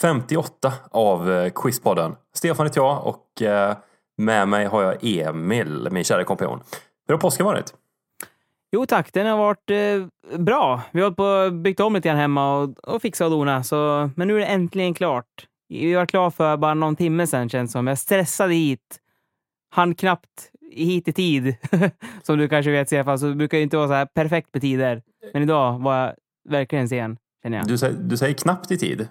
58 av eh, Quizpodden. Stefan heter jag och eh, med mig har jag Emil, min kära kompanjon. Hur har påsken varit? Jo tack, den har varit eh, bra. Vi har på byggt om lite grann hemma och, och fixat och donat. Så, men nu är det äntligen klart. Vi var klara för bara någon timme sedan känns det som. Jag stressade hit. Han knappt hit i tid. som du kanske vet Stefan, så det brukar ju inte vara så här perfekt med tider. Men idag var jag verkligen sen, känner jag. Du, säger- du säger knappt i tid.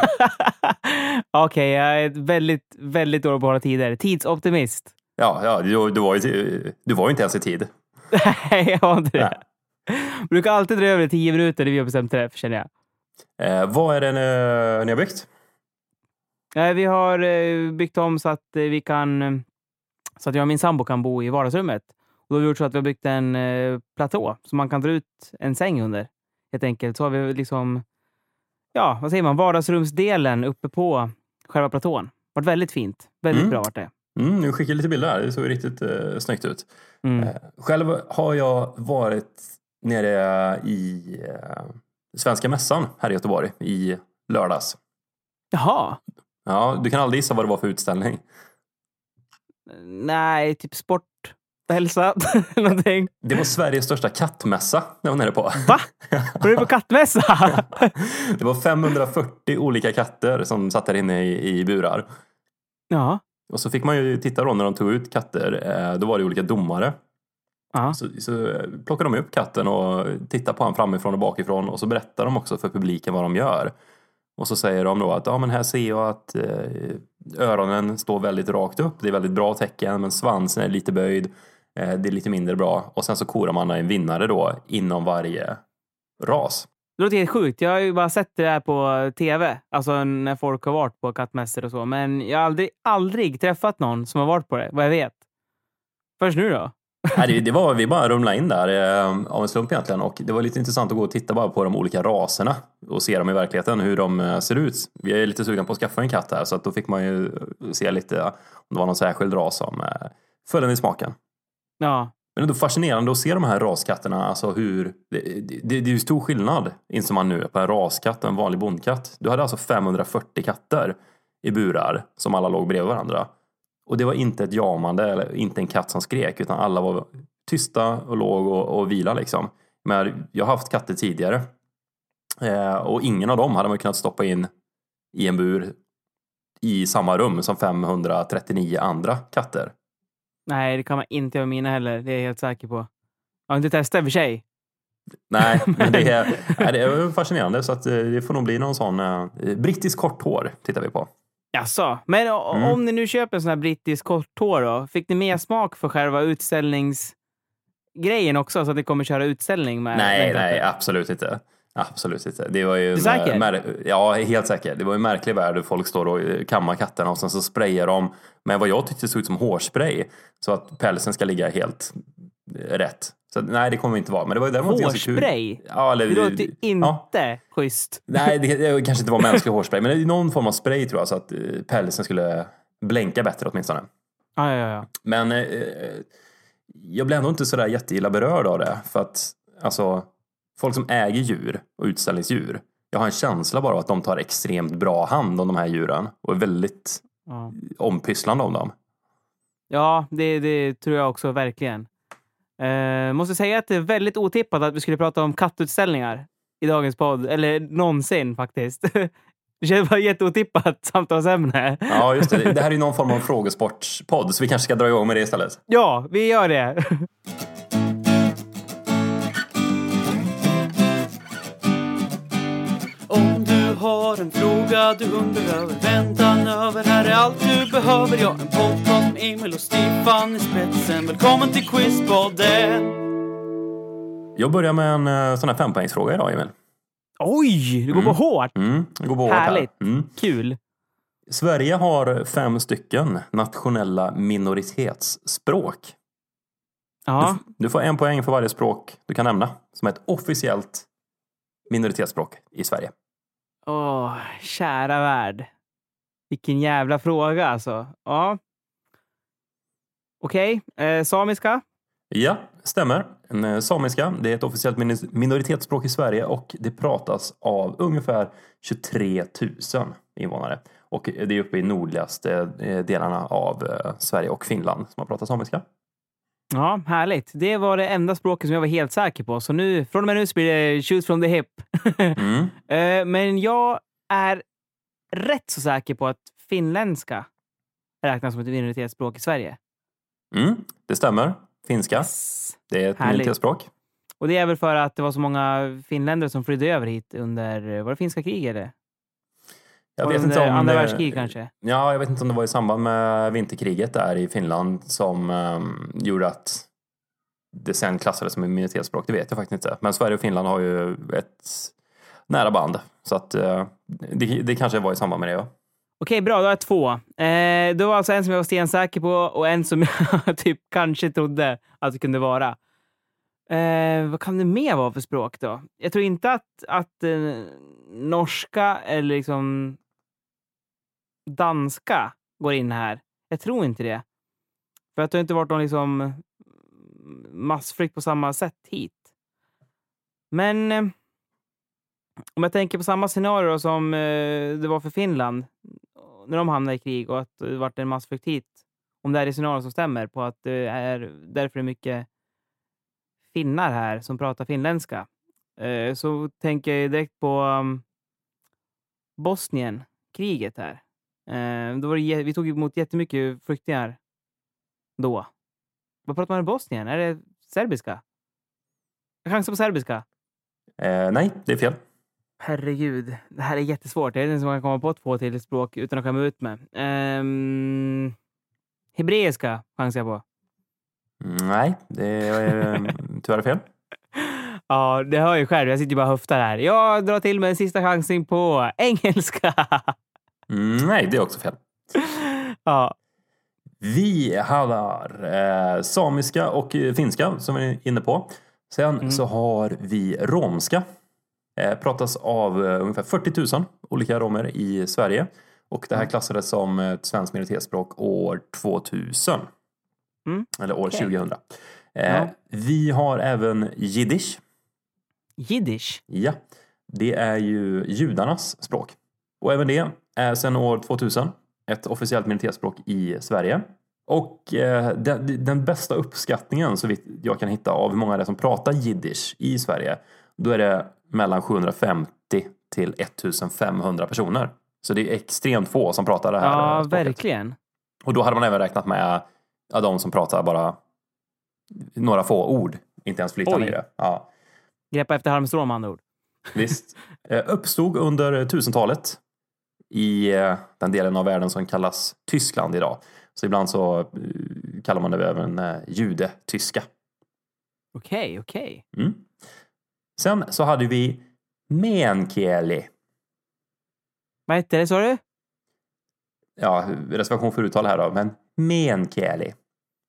Okej, jag är väldigt, väldigt dålig på att hålla tider. Tidsoptimist. Ja, ja du, du, var ju, du var ju inte ens i tid. Nej, jag har inte det. Nej. Brukar alltid dra över tio minuter när vi har bestämt träff, känner jag. Eh, vad är det ni, ni har byggt? Nej, vi har eh, byggt om så att eh, vi kan eh, så att jag och min sambo kan bo i vardagsrummet. Och då har vi gjort så att vi har byggt en eh, platå som man kan dra ut en säng under. Helt enkelt. Så har vi liksom, ja, vad säger man, vardagsrumsdelen uppe på själva platån. Varit väldigt fint. Väldigt Mm. bra vart det. Mm, nu skickar lite bilder här. Det såg riktigt eh, snyggt ut. Mm. Eh, själv har jag varit nere i eh, Svenska mässan här i Göteborg i lördags. Jaha. Ja, du kan aldrig gissa vad det var för utställning. Nej, typ sport, hälsa, någonting. Det var Sveriges största kattmässa jag var nere på. Va? Var du på kattmässa? Det var 540 olika katter som satt där inne i, i burar. ja. Och så fick man ju titta då när de tog ut katter. Eh, då var det olika domare. ja. Så, så eh, plockade de upp katten och tittade på honom framifrån och bakifrån. Och så berättar de också för publiken vad de gör. Och så säger de då att ja, men här ser jag att eh, öronen står väldigt rakt upp. Det är väldigt bra tecken. Men svansen är lite böjd. Eh, det är lite mindre bra. Och sen så korar man en vinnare då inom varje ras. Det låter helt sjukt. Jag har ju bara sett det här på tv, alltså när folk har varit på kattmässor och så. Men jag har aldrig, aldrig träffat någon som har varit på det, vad jag vet. Först nu då? Nej, det, var, vi bara rumlade in där eh, av en slump egentligen och det var lite intressant att gå och titta bara på de olika raserna och se dem i verkligheten, hur de eh, ser ut. Vi är lite sugna på att skaffa en katt här så att då fick man ju se lite om det var någon särskild ras som eh, föll en i smaken. Ja. Men ändå fascinerande att se de här raskatterna, alltså hur... Det, det, det är ju stor skillnad, inser man nu, på en raskatt och en vanlig bondkatt. Du hade alltså 540 katter i burar som alla låg bredvid varandra. Och det var inte ett jamande eller inte en katt som skrek utan alla var tysta och låg och, och vila liksom. Men jag har haft katter tidigare. Eh, och ingen av dem hade man kunnat stoppa in i en bur i samma rum som 539 andra katter. Nej, det kan man inte göra mina heller. Det är jag helt säker på. Jag har inte testat i och för sig. Nej, men det är, nej, det är fascinerande så att eh, det får nog bli någon sån eh, brittisk kort hår tittar vi på. Jaså? Men Mm. om ni nu köper en sån här brittisk korthår då, fick ni mer smak för själva utställningsgrejen också? Så att ni kommer köra utställning med nej, nej, absolut inte. Absolut inte. Det var ju säker? mär- ja, helt säker. Det var en märklig värld hur folk står och eh, kammar katterna och sen så sprayar de med vad jag tyckte såg ut som hårspray. Så att pälsen ska ligga helt eh, rätt. Så nej, det kommer inte vara. Men det var ju däremot ganska kul. Hårspray? Ja, eller, Det låter ja. inte schysst. Nej, det, det kanske inte var mänsklig hårspray, men det är någon form av spray tror jag, så att eh, pälsen skulle blänka bättre åtminstone. Ja, ja, ja. Men eh, jag blir ändå inte sådär jätteilla berörd av det. För att alltså, folk som äger djur och utställningsdjur. Jag har en känsla bara av att de tar extremt bra hand om de här djuren. Och är väldigt ja. ompysslande om dem. Ja, det, det tror jag också verkligen. Eh, måste säga att det är väldigt otippat att vi skulle prata om kattutställningar i dagens podd. Eller någonsin faktiskt. Det känns bara jätteotippat samtalsämne. Ja, just det. Det här är någon form av frågesportspodd, så vi kanske ska dra igång med det istället. Ja, vi gör det. en fråga du undrar över, väntan över, här är allt du behöver. Ja, en podcast med Emil och Stefan i spetsen. Välkommen till Quizpodden! Jag börjar med en eh, sån här fempoängsfråga idag, Emil. Oj, du går på hårt. Mm, det går på hårt här. Härligt. Mm. Kul. Sverige har fem stycken nationella minoritetsspråk. Ja, Du får en poäng för varje språk du kan nämna som är ett officiellt minoritetsspråk i Sverige. Åh, kära värld. Vilken jävla fråga alltså. Ja. Okej, eh, samiska. Ja, stämmer. En, eh, Samiska, det är ett officiellt minoritetsspråk i Sverige och det pratas av ungefär 23 000 invånare. Och eh, det är uppe i nordligaste eh, delarna av Sverige och Finland som man pratar samiska. Ja, härligt. Det var det enda språket som jag var helt säker på. Så nu, från och med nu så blir det shoot from the hip. Mm. Eh, Men jag är rätt så säker på att finländska räknas som ett minoritetsspråk i Sverige. Mm, det stämmer. Finska, Yes. det är ett Härligt. minoritetsspråk. Och det är väl för att det var så många finländare som flydde över hit under, var det finska kriget? Jag vet inte om andra världskriget kanske? Ja, jag vet inte om det var i samband med vinterkriget där i Finland som um, gjorde att det sen klassades som ett minoritetsspråk. Det vet jag faktiskt inte. Men Sverige och Finland har ju ett nära band. Så att uh, det, det kanske var i samband med det. Ja. Okej, bra. Då har jag två. Eh, det var alltså en som jag var stensäker på och en som jag typ kanske trodde att det kunde vara. Eh, vad kan det mer vara för språk då? Jag tror inte att, att eh, norska eller liksom danska går in här. Jag tror inte det. För att det har inte varit någon liksom mm, massflykt på samma sätt hit. Men eh, om jag tänker på samma scenario som eh, det var för Finland när de hamnade i krig och att det vart en massflykt hit. Om det är scenariot scenario som stämmer på att det är därför det är mycket finnar här som pratar finländska. Eh, så tänker jag direkt på mm, Bosnien, kriget här. Eh, då var det, vi tog emot jättemycket flyktingar då. Vad pratar man i Bosnien? Är det serbiska? Jag chansar på serbiska. Eh, nej, det är fel. Herregud, det här är jättesvårt. Jag vet inte ens om jag kan komma på två till språk utan att skämma ut mig. Um, hebreiska chansar jag på. Mm, Nej, det är eh, tyvärr fel. Ja, det hör ju själv. Jag sitter ju bara och höftar här. Jag drar till med en sista chansning på engelska. Nej, det är också fel. ja. Vi har eh, samiska och eh, finska som vi är inne på. Sen Mm. så har vi romska. Eh, pratas av eh, ungefär 40 000 olika romer i Sverige. Och det här Mm. klassades som ett svenskt minoritetsspråk år 2000. Mm, Eller år okej. 2000. Eh, Ja. Vi har även jiddisch. Jiddisch. Ja, det är ju judarnas språk. Och även det är sedan år 2000 ett officiellt minoritetsspråk i Sverige. Och eh, den, den bästa uppskattningen så vitt jag kan hitta av hur många det är som pratar jiddisch i Sverige, då är det mellan 750 till 1500 personer. Så det är extremt få som pratar det här Ja, eh, språket. verkligen. Och då hade man även räknat med ja, de som pratar bara några få ord, inte ens flytande i det. Ja. Greppa efter halmstrån med andra ord. Visst. Eh, Uppstod under 1000-talet i eh, den delen av världen som kallas Tyskland idag. Så ibland så eh, kallar man det även eh, judetyska. Okej, okej. Mm. Sen så hade vi meänkieli. Vad hette det, sa du? Ja, reservation för uttal här då, men meänkieli.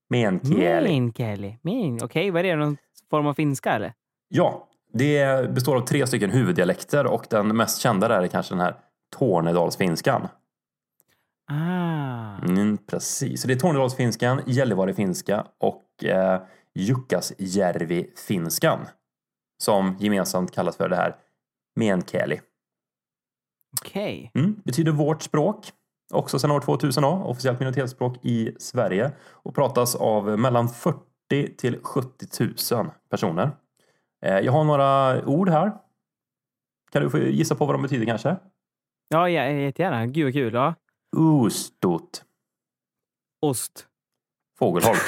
Meänkieli. Meänkieli. Meän. Okej, vad är det? Någon form av finska eller? Ja, det består av tre stycken huvuddialekter och den mest kända där är kanske den här Tornedalsfinskan. Ah. Mm, precis, så det är Tornedalsfinskan, Gällivarefinska och eh, Jukkasjärvi-finskan som gemensamt kallas för det här meänkieli. Okej. Mm, betyder vårt språk. Också sedan år 2000 då, officiellt minoritetsspråk i Sverige och pratas av mellan 40 till 70 000 personer. Eh, jag har några ord här. Kan du få gissa på vad de betyder kanske? Ja, jättegärna. Gud vad kul. Ja. Ustot. Ost. Fågelholk.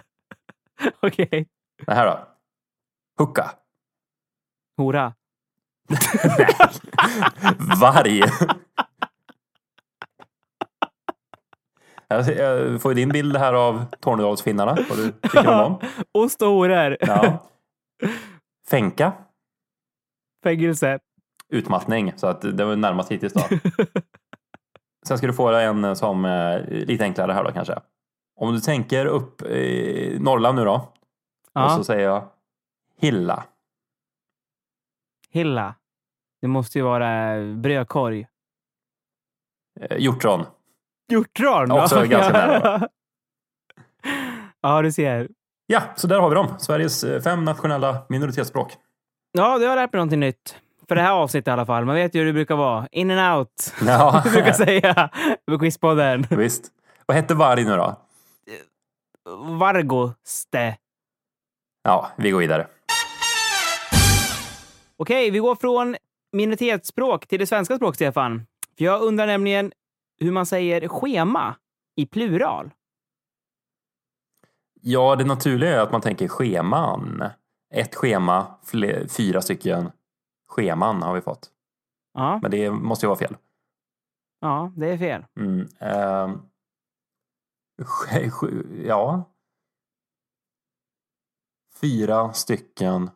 Okej. Det här då? Hucka. Hora. Varg. Jag får ju din bild här av Tornedalsfinnarna. Vad du tycker om dem. Ost och horor. Ja. Fänka. Fängelse. Utmattning. Så att det var närmast hittills då. Sen ska du få en som är lite enklare här då kanske. Om du tänker upp i Norrland nu då. Och Ja. så säger jag Hilla. Hilla. Det måste ju vara brödkorg. Eh, Hjortron. Hjortron! Också Ja. ganska nära, Ja, du ser. Ja, så där har vi dem. Sveriges eh, fem nationella minoritetsspråk. Ja, du har lärt mig någonting nytt. För det här avsnittet i alla fall. Man vet ju hur det brukar vara. In and out. Ja, Du brukar säga på Quizpodden. visst. Vad hette varg nu då? Vargoste. Ja, vi går vidare. Okej, vi går från minoritetsspråk till det svenska språk, Stefan. För jag undrar nämligen hur man säger schema i plural. Ja, det naturliga är att man tänker scheman. Ett schema, fyra stycken scheman har vi fått. Ja, Men det måste ju vara fel. ja det är fel. Mm, sch- ja. Fyra stycken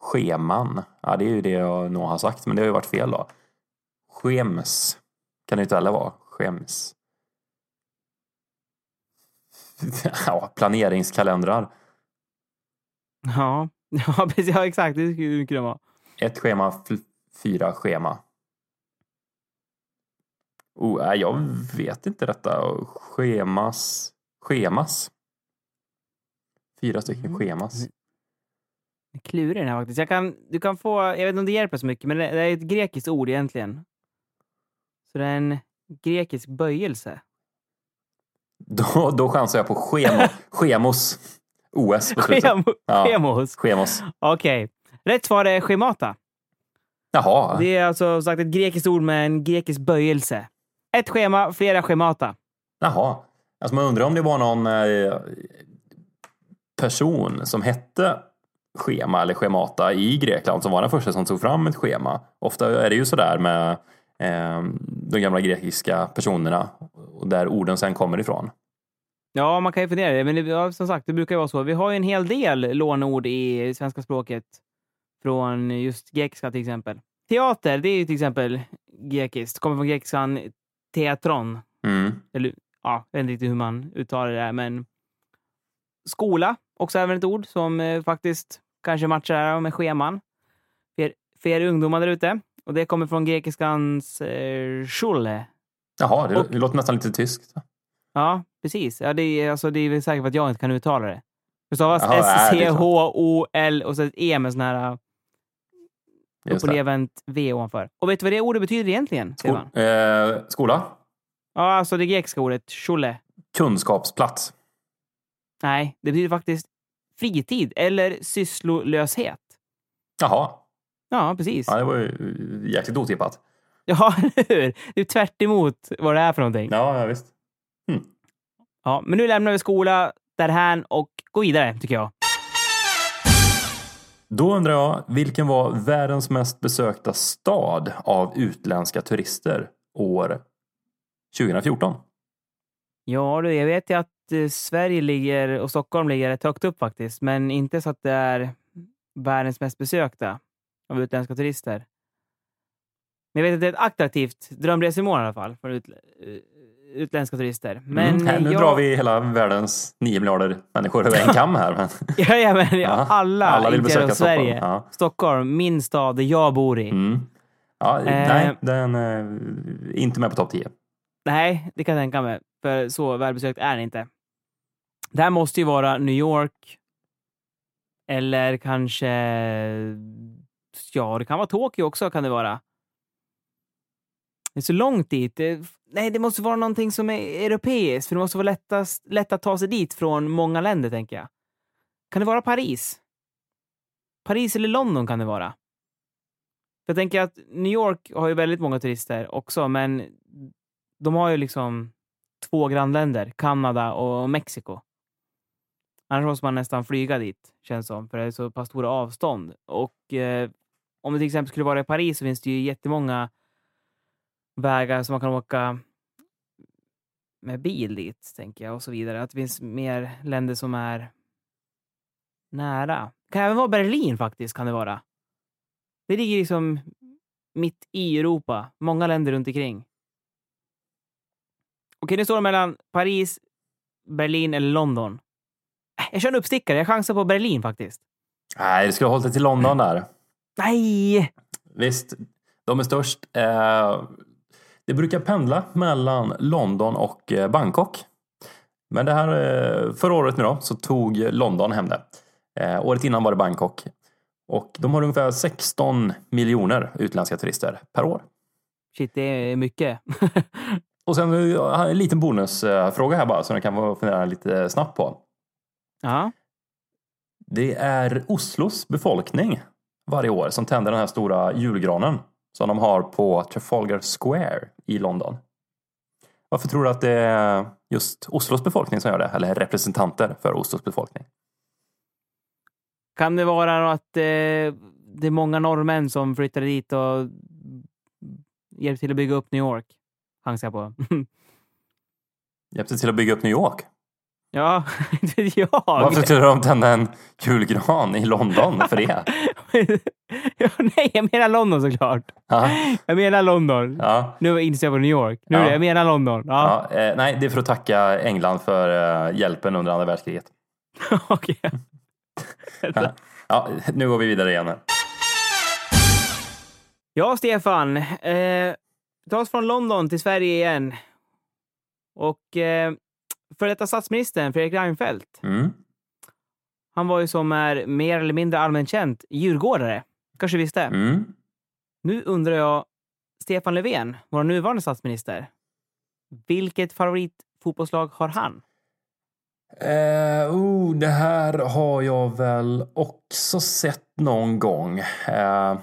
scheman. Ja, det är ju det jag nog har sagt, men det har ju varit fel då. Skems. Kan det inte heller vara. Skems. Ja, planeringskalendrar. Ja, ja precis. Ja, exakt. Det skulle kunna vara. Ett schema, fyra schema. Oh, jag vet inte detta. Schemas. Schemas. Fyra stycken Mm. schemas. Klurig den här faktiskt. Jag kan, du kan få, jag vet inte om det hjälper så mycket, men det, det är ett grekiskt ord egentligen. Så det är en grekisk böjelse. Då, då chansar jag på schema, schemos. OS på slutet. Schemo, Ja. Schemos. Schemos. Okej. Rätt svar är schemata. Jaha. Det är alltså sagt ett grekiskt ord med en grekisk böjelse. Ett schema, flera schemata. Jaha. Alltså man undrar om det var någon eh, person som hette schema eller schemata i Grekland som var den första som tog fram ett schema. Ofta är det ju sådär med eh, de gamla grekiska personerna och där orden sen kommer ifrån. Ja, man kan ju fundera det, men det, ja, som sagt, det brukar ju vara så. Vi har ju en hel del lånord i svenska språket från just grekiska till exempel. Teater, det är ju till exempel grekiskt. Kommer från grekiskan teatron. Mm. Eller ja, jag vet inte riktigt hur man uttalar det där, men skola, också även ett ord som eh, faktiskt kanske matchar här med scheman. För, för er ungdomar där ute. Och det kommer från grekiskans eh, schule. Jaha, det, Och- det låter nästan lite tyskt. Ja, precis. Ja, det, är, alltså, det är väl säkert för att jag inte kan uttala det. Det stavas S-C-H-O-L och så ett E med sån här Just upp och det. nervänt V ovanför. Och vet du vad det ordet betyder egentligen? Skol, eh, skola. Ja, alltså det grekiska ordet schule. Kunskapsplats. Nej, det betyder faktiskt fritid eller sysslolöshet. Jaha, Ja, precis. ja, det var ju jäkligt otippat. Ja, eller hur? Det är tvärt emot vad det är för någonting. Ja, ja visst. Ja, men nu lämnar vi skola därhän och går vidare, tycker jag. Då undrar jag, vilken var världens mest besökta stad av utländska turister år 2014? Ja, du, jag vet ju att eh, Sverige ligger och Stockholm ligger rätt högt upp faktiskt, men inte så att det är världens mest besökta av utländska turister. Men jag vet att det är ett attraktivt drömresmål i alla fall för utländska turister. Men mm, här, nu jag, drar vi hela världens 9 miljarder människor över en kam här. Men, Ja, ja, men Ja, alla, alla vill besöka Sverige. Stockholm, ja. Stockholm, min stad där jag bor i. mm. Ja, Eh. Nej, den är inte med på topp 10. Nej, det kan jag tänka mig. För så välbesökt är den inte. Det här måste ju vara New York. Eller kanske... Ja, det kan vara Tokyo också kan det vara. Det är så långt dit. Nej, det måste vara någonting som är europeiskt. För det måste vara lättast, lätt att ta sig dit från många länder, tänker jag. Kan det vara Paris? Paris eller London kan det vara. Jag tänker att New York har ju väldigt många turister också, men de har ju liksom två grannländer, Kanada och Mexiko. Annars måste man nästan flyga dit, känns som, för det är så pass stora avstånd. Och eh, om det till exempel skulle vara i Paris så finns det ju jättemånga vägar som man kan åka med bil dit, tänker jag, och så vidare. Att det finns mer länder som är nära. Det kan även vara Berlin faktiskt, kan det vara. Det ligger liksom mitt i Europa, många länder runt omkring. Okej, nu står det mellan Paris, Berlin eller London. Äh, Jag kör en uppstickare. Jag chansar på Berlin faktiskt. Nej, du skulle ha hållit dig till London där. Nej! Visst, de är störst. Eh, det brukar pendla mellan London och eh, Bangkok. Men det här, eh, förra året nu då, så tog London hem det. Eh, året innan var det Bangkok. Och de har ungefär 16 miljoner utländska turister per år. Shit, det är mycket. Och sen en liten bonusfråga här bara som ni kan få fundera lite snabbt på. ja. Det är Oslos befolkning varje år som tänder den här stora julgranen som de har på Trafalgar Square i London. Varför tror du att det är just Oslos befolkning som gör det? Eller representanter för Oslos befolkning? Kan det vara att eh, det är många norrmän som flyttade dit och hjälpte till att bygga upp New York? Chansar jag på. Hjälpte till att bygga upp New York. ja, inte vet jag. Varför skulle de tända en julgran i London för det? ja, nej, jag menar London såklart. Ja, Jag menar London. ja, Nu inser jag på New York. Nu Ja. jag menar London. Ja. ja, eh, nej, det är för att tacka England för eh, hjälpen under andra världskriget. Okej. Ja. Nu går vi vidare igen. Ja, Stefan. Eh, ta oss från London till Sverige igen. Och eh, för detta statsministern, Fredrik Reinfeldt, Mm. han var ju som är mer eller mindre allmänt känt djurgårdare. Kanske visste. Mm. Nu undrar jag, Stefan Löfven, vår nuvarande statsminister, vilket favoritfotbollslag har han? Eh, oh, det här har jag väl också sett någon gång. Eh, eh,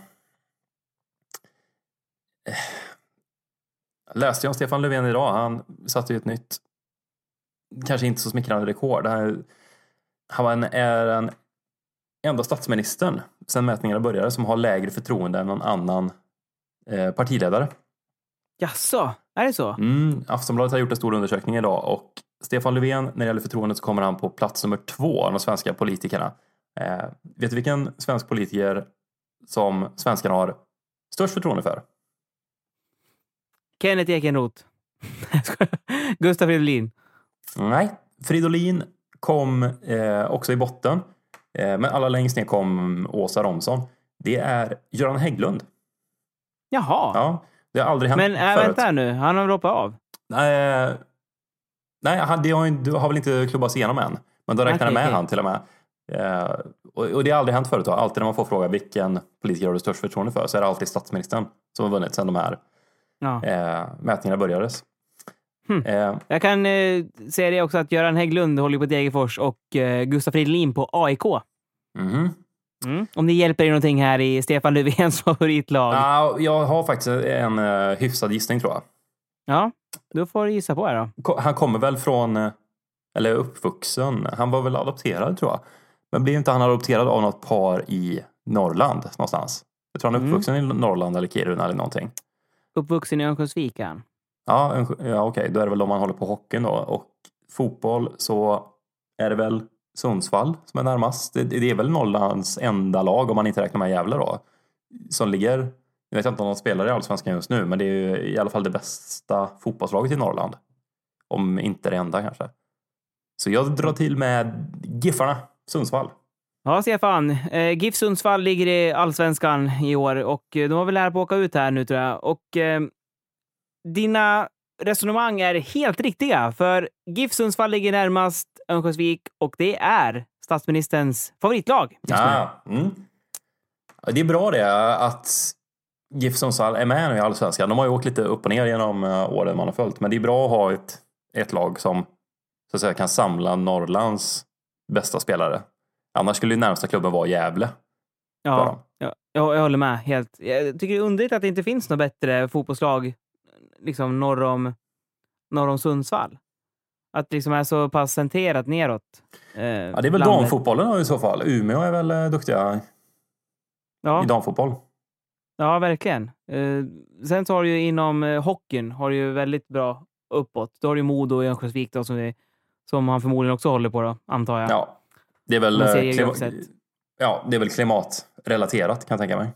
läste jag om Stefan Löfven idag. Han satte ju ett nytt, kanske inte så smickrande rekord. Han, han var en, är den enda statsministern sedan mätningarna började som har lägre förtroende än någon annan eh, partiledare. Jaså, är det så? Mm, Aftonbladet har gjort en stor undersökning idag och Stefan Löfven, när det gäller förtroendet så kommer han på plats nummer två av de svenska politikerna. Eh, vet du vilken svensk politiker som svenskarna har störst förtroende för? Kenneth Ekenroth. Gustav Fridolin. Nej, Fridolin kom eh, också i botten. Eh, men allra längst ner kom Åsa Romson. Det är Göran Hägglund. Jaha. Ja, det har aldrig hänt Men äh, förut. vänta här nu, han har hoppat av. Nej, nej han, det har, det har väl inte klubbats igenom än. Men då räknar jag med okej. han till och med. Eh, och, och det har aldrig hänt förut. Då. Alltid när man får fråga vilken politiker har du störst förtroende för så är det alltid statsministern som har vunnit sedan de här Ja. eh, mätningarna börjades. Hmm. Eh, Jag kan eh, säga det också att Göran Hägglund håller på Degerfors och eh, Gustav Fridolin på AIK. mhm. Mm. Om det hjälper er någonting här i Stefan Löfvens favoritlag. Ja. Ja, jag har faktiskt en eh, hyfsad gissning tror jag. då får du gissa på det då. Han kommer väl från, eh, eller uppvuxen, han var väl adopterad tror jag. Men blev inte han adopterad av något par i Norrland någonstans? Jag tror han är Mm. uppvuxen i Norrland eller Kiruna eller någonting. Uppvuxen i Örnsköldsvik är han. Ja, en, ja okej, då är det väl om man håller på hockeyn då. Och fotboll så är det väl Sundsvall som är närmast. Det, det är väl Norrlands enda lag om man inte räknar med Gävle då. Som ligger, jag vet inte om de spelar i Allsvenskan just nu, men det är ju i alla fall det bästa fotbollslaget i Norrland. Om inte det enda kanske. Så jag drar till med Giffarna, Sundsvall. Ja, Stefan. Eh, GIF Sundsvall ligger i allsvenskan i år och eh, de var väl nära på att åka ut här nu tror jag. Och eh, dina resonemang är helt riktiga, för GIF Sundsvall ligger närmast Örnsköldsvik och det är statsministerns favoritlag. Ja, mm. Det är bra det att GIF Sundsvall är med nu i Allsvenskan. De har ju åkt lite upp och ner genom eh, åren man har följt. Men det är bra att ha ett, ett lag som så att säga, kan samla Norrlands bästa spelare. Annars skulle ju närmsta klubben vara Gävle. Ja, ja, jag, jag håller med helt. Jag tycker det är underligt att det inte finns något bättre fotbollslag liksom norr om, norr om Sundsvall. Att det liksom är så pass centrerat neråt. Eh, Ja, det är väl landet. damfotbollen i så fall. Umeå är väl eh, duktiga Ja. i damfotboll. Ja, verkligen. Eh, sen så har du ju inom eh, hockeyn har du ju väldigt bra uppåt. Då har du Modo i Örnsköldsvik då, som, som han förmodligen också håller på då, antar jag. Ja, det är väl, eh, ja, det är väl klimatrelaterat kan jag tänka mig.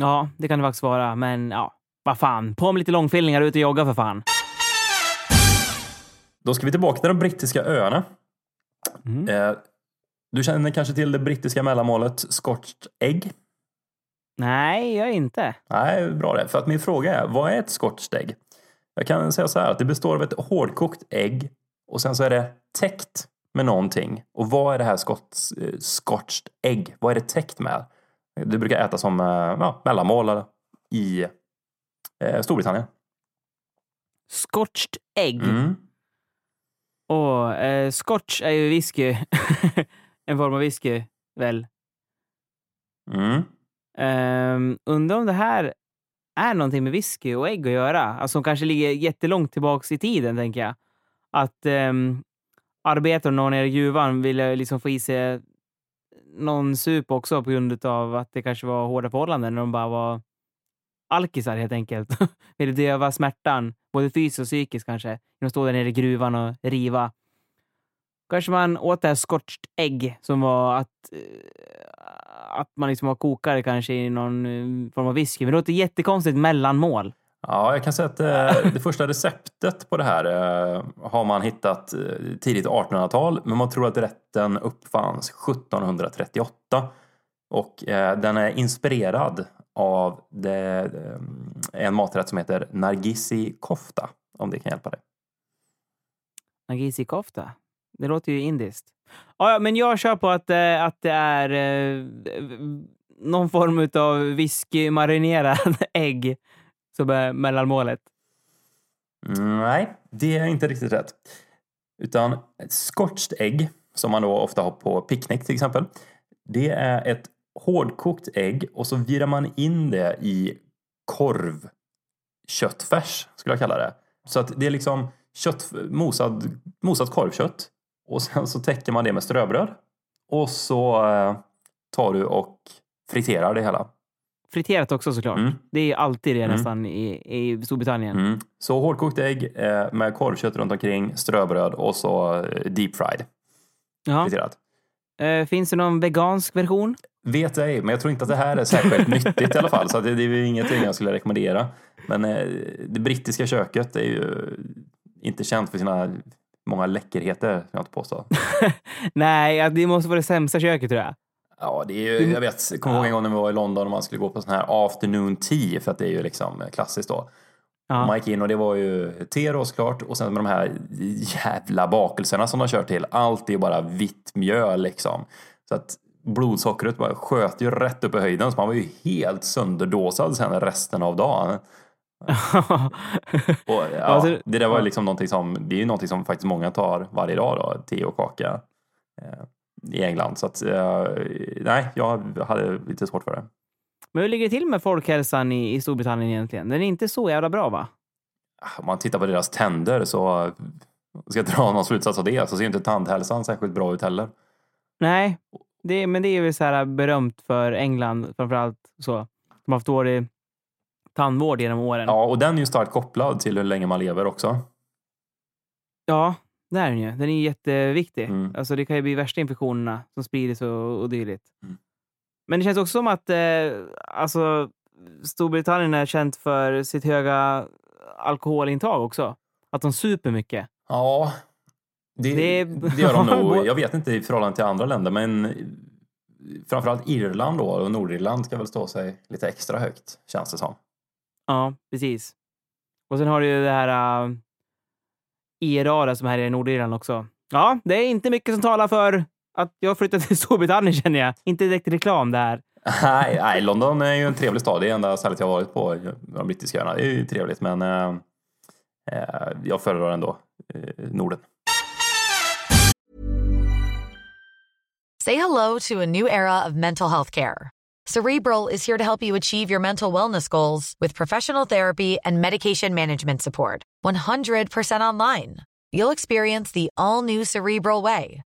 Ja, det kan det faktiskt vara. Men ja, vad fan. På med lite långfilningar och ut och jogga för fan. Då ska vi tillbaka till de brittiska öarna. Mm. Eh, du känner kanske till det brittiska mellanmålet Scotched Egg? Nej, jag inte. Nej, bra det. För att min fråga är, vad är ett Scotched Egg? Jag kan säga så här att det består av ett hårdkokt ägg och sen så är det täckt med någonting. Och vad är det här Scots, eh, Scotched Egg? Vad är det täckt med? Det brukar ätas som eh, ja, mellanmål i eh, Storbritannien. Scotched ägg. Mm. Och eh, scotch är ju whisky. en form av whisky, väl? Mm. Um, undrar om det här är någonting med whisky och ägg att göra. Alltså som kanske ligger jättelångt tillbaks i tiden, tänker jag. Att um, arbetare någon nere i gruvan ville liksom få i sig någon sup också på grund av att det kanske var hårda förhållanden när de bara var alkisar helt enkelt. ville döva smärtan, både fysiskt och psykiskt kanske. genom att stå där nere i gruvan och riva. Kanske man åt det här scotched ägg som var att, eh, att man liksom var kokare kanske i någon eh, form av whisky. Men det låter jättekonstigt mellanmål. Ja, jag kan säga att eh, det första receptet på det här har man hittat tidigt 1800-tal, men man tror att rätten uppfanns 1738. Och den är inspirerad av det, eh, en maträtt som heter Nargisi kofta, om det kan hjälpa dig. Nagisi kofta. Det låter ju indiskt. Ja, ja, men jag kör på att, eh, att det är eh, någon form av whisky-marinerad ägg som är mellanmålet. Nej, det är inte riktigt rätt. Utan scotched ägg, som man då ofta har på picknick till exempel. Det är ett hårdkokt ägg och så virar man in det i korvköttfärs, skulle jag kalla det. Så att det är liksom kött, mosad, mosat korvkött och sen så täcker man det med ströbröd. Och så eh, tar du och friterar det hela. Friterat också såklart. Mm. Det är alltid det Mm. nästan i, i Storbritannien. Mm. Så hårdkokt ägg eh, med korvkött runt omkring, ströbröd och så eh, deep fried. Friterat. Eh, finns det någon vegansk version? Vet ej, men jag tror inte att det här är särskilt nyttigt i alla fall. Så det, det är ingenting jag skulle rekommendera. Men eh, det brittiska köket är ju inte känt för sina många läckerheter, som jag inte påstår. Nej, det måste vara det sämsta köket tror jag. Ja, det är ju, jag vet, kommer ihåg en gång när vi var i London och man skulle gå på sån här afternoon tea, för att det är ju liksom klassiskt då. Ja. Man gick in och det var ju te då såklart och sen med de här jävla bakelserna som de kör till. Allt är ju bara vitt mjöl liksom. Så att blodsockret bara sköt ju rätt upp i höjden så man var ju helt sönderdåsad sen resten av dagen. Och, ja, det där var ju liksom någonting som, det är ju någonting som faktiskt många tar varje dag då, te och kaka eh, i England. Så att, eh, nej, jag hade lite svårt för det. Men hur ligger det till med folkhälsan i, i Storbritannien egentligen? Den är inte så jävla bra va? Om man tittar på deras tänder så ska jag dra någon slutsats av det så ser inte tandhälsan särskilt bra ut heller. Nej, det, men det är väl så här berömt för England framförallt. Så. De har haft dålig tandvård genom åren. Ja, och den är ju starkt kopplad till hur länge man lever också. Ja, det är den ju. Den är jätteviktig. Mm. Alltså, det kan ju bli värsta infektionerna som sprider sig och, och dylikt. Mm. Men det känns också som att eh, alltså, Storbritannien är känt för sitt höga alkoholintag också. Att de super mycket. Ja, det, Det- det, gör de nog. Jag vet inte i förhållande till andra länder, men framförallt Irland då och Nordirland ska väl stå sig lite extra högt känns det som. Ja, precis. Och sen har du ju det här uh, IRA som här är i Nordirland också. Ja, det är inte mycket som talar för att jag flyttat till Storbritannien känner jag. Inte direkt reklam det här. nej, nej, London är ju en trevlig stad. Det är enda stället jag har varit på de brittiska öarna. Det är ju trevligt, men eh, eh jag föredrar ändå eh, Norden. Say hello to a new era of mental health care. Cerebral is here to help you achieve your mental wellness goals with professional therapy and medication management support. 100% online. You'll experience the all new Cerebral Way,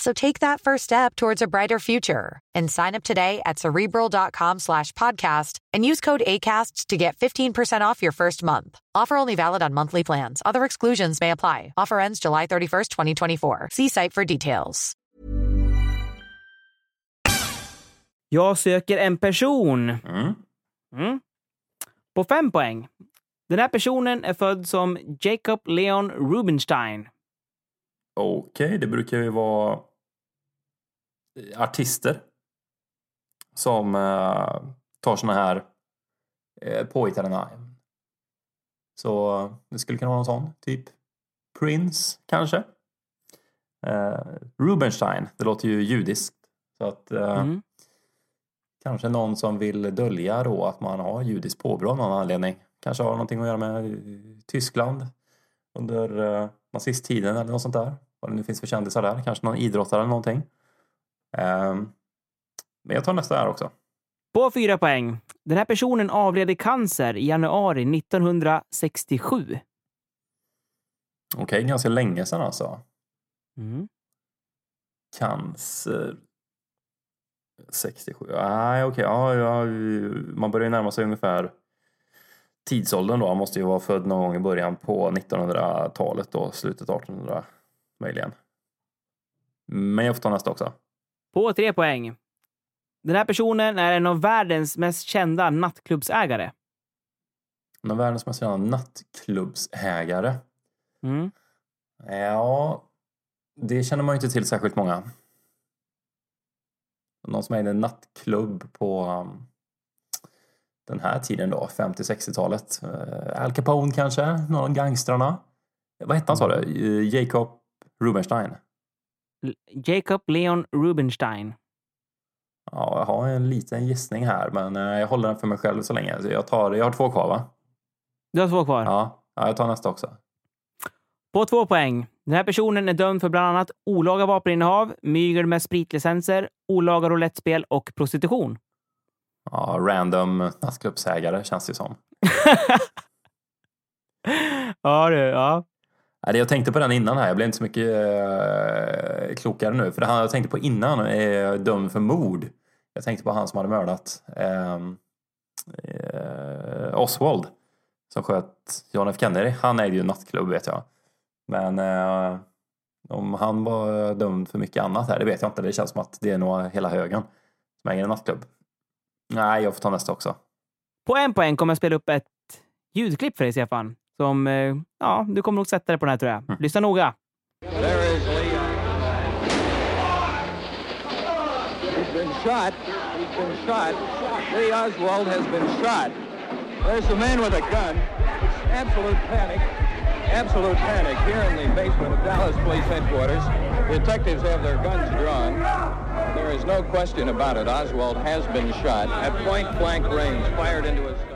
So take that first step towards a brighter future and sign up today at cerebral.com slash podcast and use code ACasts to get 15% off your first month. Offer only valid on monthly plans. Other exclusions may apply. Offer ends July 31st, 2024. See site for details. Jag söker en person. Mm. Mm. På fem poäng. Den här personen är född som Jacob Leon Rubinstein. Okej, okay, det brukar ju vara artister som uh, tar såna här uh, påhittade namn. Så det skulle kunna vara någon sån, typ Prince kanske. Uh, Rubenstein, det låter ju judiskt. Så att uh, mm. kanske någon som vill dölja då att man har judiskt påbrå av någon anledning. Kanske har någonting att göra med Tyskland under uh, nazisttiden eller något sånt där. Vad det nu finns för kändisar där. Kanske någon idrottare eller någonting. Um, men jag tar nästa här också. På fyra poäng. Den här personen avled i cancer i januari 1967. Okej, okay, ganska länge sedan alltså. Mm. Cancer. 67. Nej, okej. Okay. Ja, ja, man börjar ju närma sig ungefär tidsåldern då. Han måste ju vara född någon gång i början på 1900-talet då, slutet 1800 möjligen. Men jag får ta nästa också. På tre poäng. Den här personen är en av världens mest kända nattklubbsägare. En av världens mest kända nattklubbsägare? Mm. Ja, det känner man ju inte till särskilt många. Någon som ägde en nattklubb på um, den här tiden då, 50-60-talet. Uh, Al Capone kanske, någon av gangstrarna. Vad hette han sa du? Jacob Rubenstein? Jacob Leon Rubinstein. Ja, jag har en liten gissning här, men eh, jag håller den för mig själv så länge. Så jag, tar, jag har två kvar, va? Du har två kvar? Ja, ja jag tar nästa också. På två poäng. Den här personen är dömd för bland annat olaga vapeninnehav, mygel med spritlicenser, olaga roulettspel och prostitution. Ja, random nattklubbsägare känns det som. ja du, ja. Jag tänkte på den innan här, jag blev inte så mycket eh, klokare nu. För det han jag tänkte på innan är dömd för mord. Jag tänkte på han som hade mördat ehm, eh, Oswald. Som sköt John F Kennedy. Han ägde ju en nattklubb vet jag. Men eh, om han var dömd för mycket annat här, det vet jag inte. Det känns som att det är nog hela högen som äger en nattklubb. Nej, jag får ta nästa också. På en poäng kommer jag spela upp ett ljudklipp för dig, Stefan. Som, eh, ja, du kommer nog sätta dig på den här tror jag. Mm. Lyssna noga. There is Lee. He's been shot. He's been shot. Lee Oswald has been shot. There's a man with a gun. It's absolute panic. Absolute panic here in the basement of Dallas Police Headquarters. Detectives have their guns drawn. There is no question about it. Oswald has been shot at point blank range, fired into his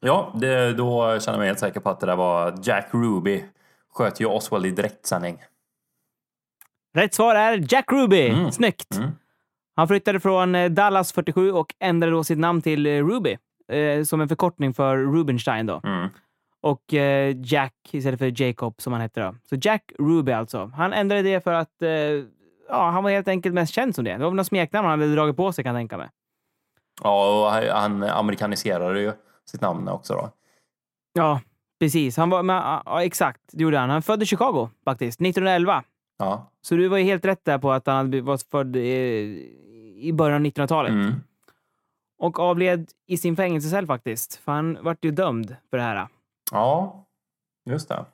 Ja, det, då känner jag mig helt säker på att det där var Jack Ruby. Sköt ju Oswald i direktsändning. Rätt svar är Jack Ruby. Mm. Snyggt! Mm. Han flyttade från eh, Dallas 47 och ändrade då sitt namn till eh, Ruby. Eh, som en förkortning för Rubenstein då. Mm. Och eh, Jack istället för Jacob som han hette då. Så Jack Ruby alltså. Han ändrade det för att eh, ja, han var helt enkelt mest känd som det. Det var väl något smeknamn han hade dragit på sig kan jag tänka mig. Ja, och han amerikaniserade ju sitt namn också då. Ja, precis. Han var, men, ja, exakt, det gjorde han. Han föddes i Chicago faktiskt, 1911. Ja. Så du var ju helt rätt där på att han var född i, i början av 1900-talet. Mm. Och avled i sin fängelsecell faktiskt. För han vart ju dömd för det här ja, just det.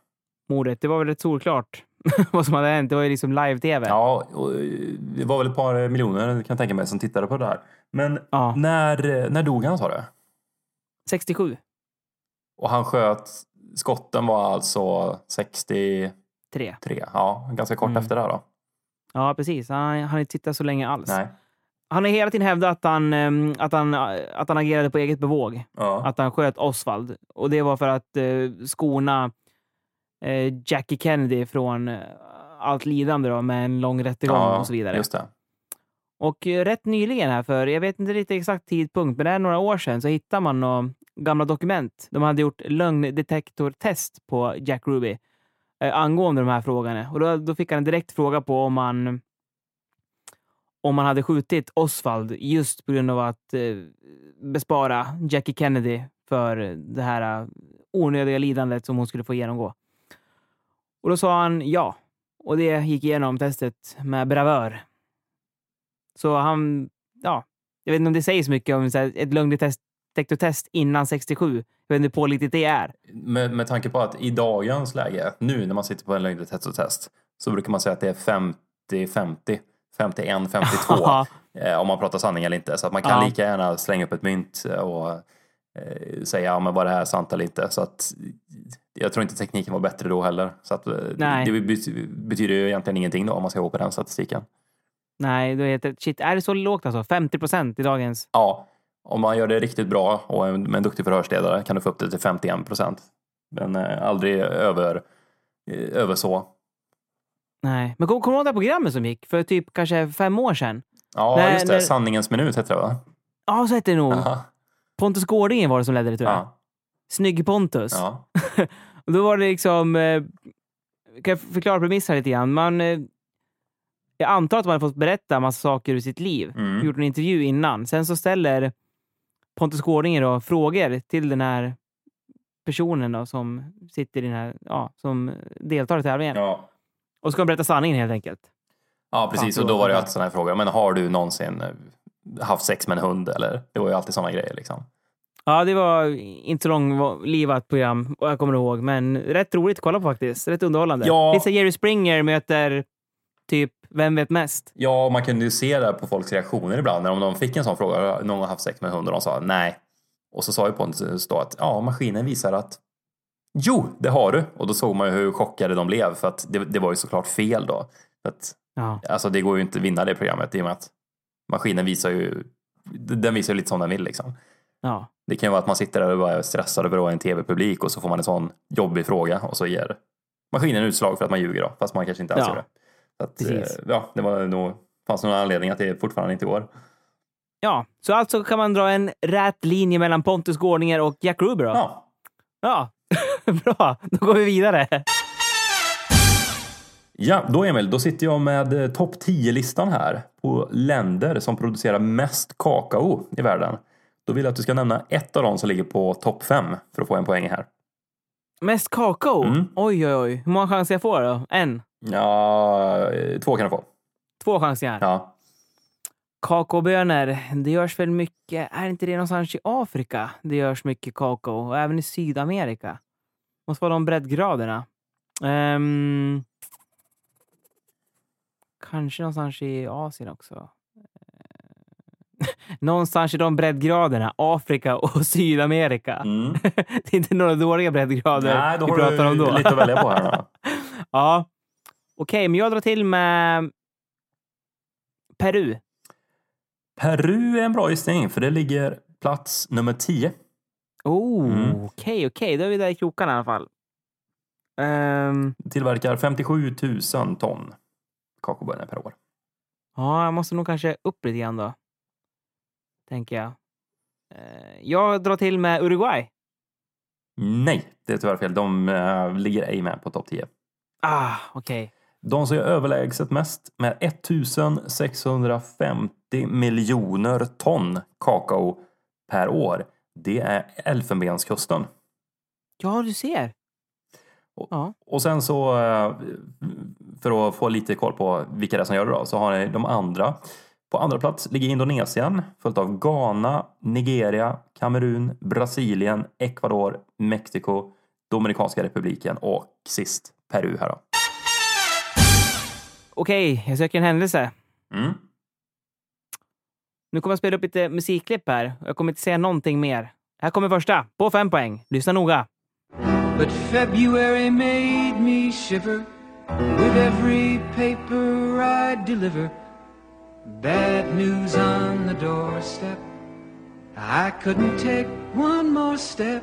mordet. Det var väl rätt solklart vad som hade hänt. Det var ju liksom live-tv. Ja, och eh, det var väl ett par miljoner kan jag tänka mig som tittade på det här. Men Ja. när, när dog han sa du? 67. Och han sköt, skotten var alltså 63, Tre. ja, ganska kort Mm. efter det då. Ja, precis. Han har inte tittat så länge alls. Nej. Han har hela tiden hävdat att han, ehm, att, han, att han agerade på eget bevåg. Ja. Att han sköt Oswald. Och det var för att eh, skona eh, Jackie Kennedy från eh, allt lidande då, med en lång rättegång ja, och så vidare. Just det. Och rätt nyligen här, för jag vet inte lite exakt tidpunkt, men det är några år sedan, så hittade man några gamla dokument. De hade gjort lögndetektortest på Jack Ruby eh, angående de här frågorna. Och då, då fick han en direkt fråga på om han om man hade skjutit Oswald just på grund av att eh, bespara Jackie Kennedy för det här eh, onödiga lidandet som hon skulle få genomgå. Och då sa han ja. Och det gick igenom testet med bravör. Så han, ja, jag vet inte om det säger så mycket om så här, ett lögndetektortest innan 67. Jag vet inte hur pålitligt det är. Med, med tanke på att i dagens läge, nu när man sitter på en lögndetektortest, så brukar man säga att det är 50-50, 51-52 Ja. eh, om man pratar sanning eller inte. Så att man kan Ja. lika gärna slänga upp ett mynt och eh, säga ja, men var det här sant eller inte. Så att, jag tror inte tekniken var bättre då heller. Så att, eh, Nej. det bety- betyder ju egentligen ingenting då om man ska gå på den statistiken. Nej, då heter shit, är det så lågt alltså? 50 procent i dagens? Ja, om man gör det riktigt bra och med en duktig förhörsledare kan du få upp det till 51 procent. Men aldrig över, eh, över så. Nej. Men kommer kom du ihåg det här programmet som gick för typ kanske fem år sedan? Ja, Nej, just det. när- Sanningens minut heter det va? Ja, så hette det nog. Aha. Pontus Gårdingen var det som ledde det tror jag. Ja. Snygg Pontus. Ja. Och då var det liksom... Eh, kan jag förklara premissen lite grann? Man, eh, jag antar att man har fått berätta en massa saker ur sitt liv. Mm. Gjort en intervju innan. Sen så ställer Pontus Gårdingen då frågor till den här personen då, som sitter i den här, ja, som deltar i tävlingen. Ja. Och så ska berätta sanningen helt enkelt. ja, precis. Och då var det alltid sådana här frågor. Men har du någonsin eh, haft sex med en hund? Eller? Det var ju alltid sådana grejer liksom. Ja, det var inte så långlivat program, vad jag kommer ihåg, men rätt roligt att kolla på faktiskt. Rätt underhållande. Ja. Lite Jerry Springer möter typ Vem vet mest? Ja, man kunde ju se det på folks reaktioner ibland. När de fick en sån fråga, "Har någon har haft sex med hund och de sa nej. Och så sa ju Pontus då att ja, maskinen visar att jo, det har du. Och då såg man ju hur chockade de blev för att det, det var ju såklart fel då. För att, Ja. alltså det går ju inte att vinna det programmet i och med att maskinen visar ju, den visar ju lite som den vill liksom. ja. Det kan ju vara att man sitter där och bara är stressad över att vara en tv-publik och så får man en sån jobbig fråga och så ger maskinen utslag för att man ljuger då, fast man kanske inte alls Ja. gör det. Att, Precis. eh, ja, det var nog, fanns någon anledning att det fortfarande inte går. Ja, så alltså kan man dra en rät linje mellan Pontus Gårdinger och Jack Ruby då? Ja, Ja. Bra, då går vi vidare. ja då Emil, då sitter jag med eh, topp 10-listan här på länder som producerar mest kakao i världen. Då vill jag att du ska nämna ett av dem som ligger på topp 5 för att få en poäng här. Mest kakao? Mm. Oj, oj, oj. Hur många chanser jag får då? En? Ja, två kan du få. Två chanser här. Ja. Kakaobönor, det görs väl mycket, är inte det någonstans i Afrika det görs mycket kakao? Och även i Sydamerika. Måste vara de breddgraderna. Ehm, kanske någonstans i Asien också. Eh, någonstans i de breddgraderna, Afrika och Sydamerika. Mm. det är inte några dåliga breddgrader Nej, då vi pratar om då. lite att välja på här nu. ja. Okej, men jag drar till med Peru. Peru är en bra gissning, för det ligger plats nummer 10. Oh, Mm. okej, okej. Då är vi där i krokarna i alla fall. Ehm, Tillverkar 57 000 ton kakaobönor per år. ja, jag måste nog kanske upp lite grann då. Tänker jag. Eh, jag drar till med Uruguay. Nej, det är tyvärr fel. De eh, ligger ej med på topp 10. Ah, okej. De som är överlägset mest med 1650 miljoner ton kakao per år, det är Elfenbenskusten. Ja, du ser. Och sen så, eh, för att få lite koll på vilka det är som gör det då, så har ni de andra. På andra plats ligger Indonesien, följt av Ghana, Nigeria, Kamerun, Brasilien, Ecuador, Mexiko, Dominikanska republiken och sist Peru här då. Okej, jag söker en händelse. Mm. Nu kommer jag spela upp lite musikklipp här. Jag kommer inte säga någonting mer. Här kommer första, på fem poäng. Lyssna noga. But February made me shiver with every paper I deliver. Bad news on the doorstep. I couldn't take one more step.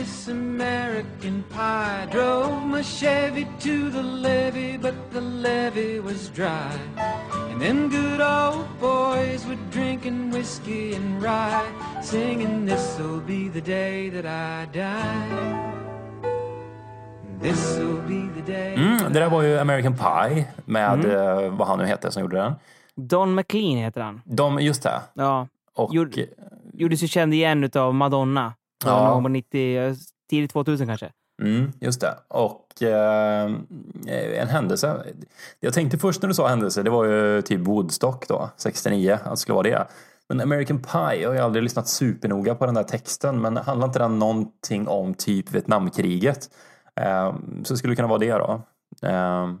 Miss American Pie. Drove my Chevy to the levee, but the levee was dry. And them good old boys were drinking whiskey and rye, singing, This'll be the day that I die. This'll be the day. Mm, det där var ju American Pie med eh, vad han nu heter som gjorde den. Don McLean heter han. De, just det. Ja. Och, Gjorde- Gjordes ju känd igen utav Madonna. Ja. Någon på 90, tidigt 2000 kanske. Mm, just det. Och eh, en händelse. Jag tänkte först när du sa händelse, det var ju typ Woodstock då, 69, att det skulle vara det. Men American Pie, jag har ju aldrig lyssnat supernoga på den där texten, men handlar inte den någonting om typ Vietnamkriget? Eh, så skulle det kunna vara det då. Eh,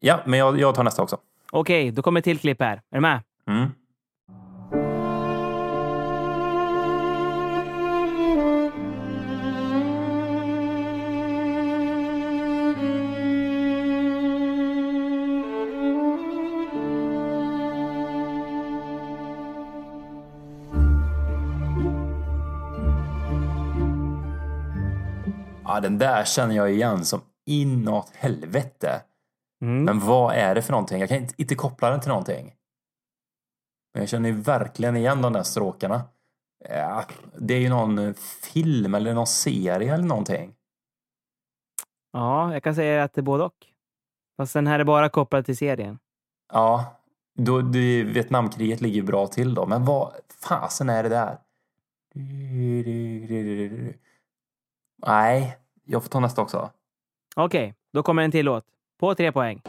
ja, men jag, jag tar nästa också. Okej, då kommer ett till klipp här. Är du med? Mm. Ja, den där känner jag igen som inåt helvete. Mm. Men vad är det för någonting? Jag kan inte, inte koppla den till någonting. Men jag känner ju verkligen igen de där stråkarna. Ja, det är ju någon film eller någon serie eller någonting. Ja, jag kan säga att det är både och. Fast den här är bara kopplad till serien. Ja, då, det, Vietnamkriget ligger ju bra till då. Men vad fasen är det där? Nej, jag får ta nästa också. Okej, då kommer en till låt. På tre poäng.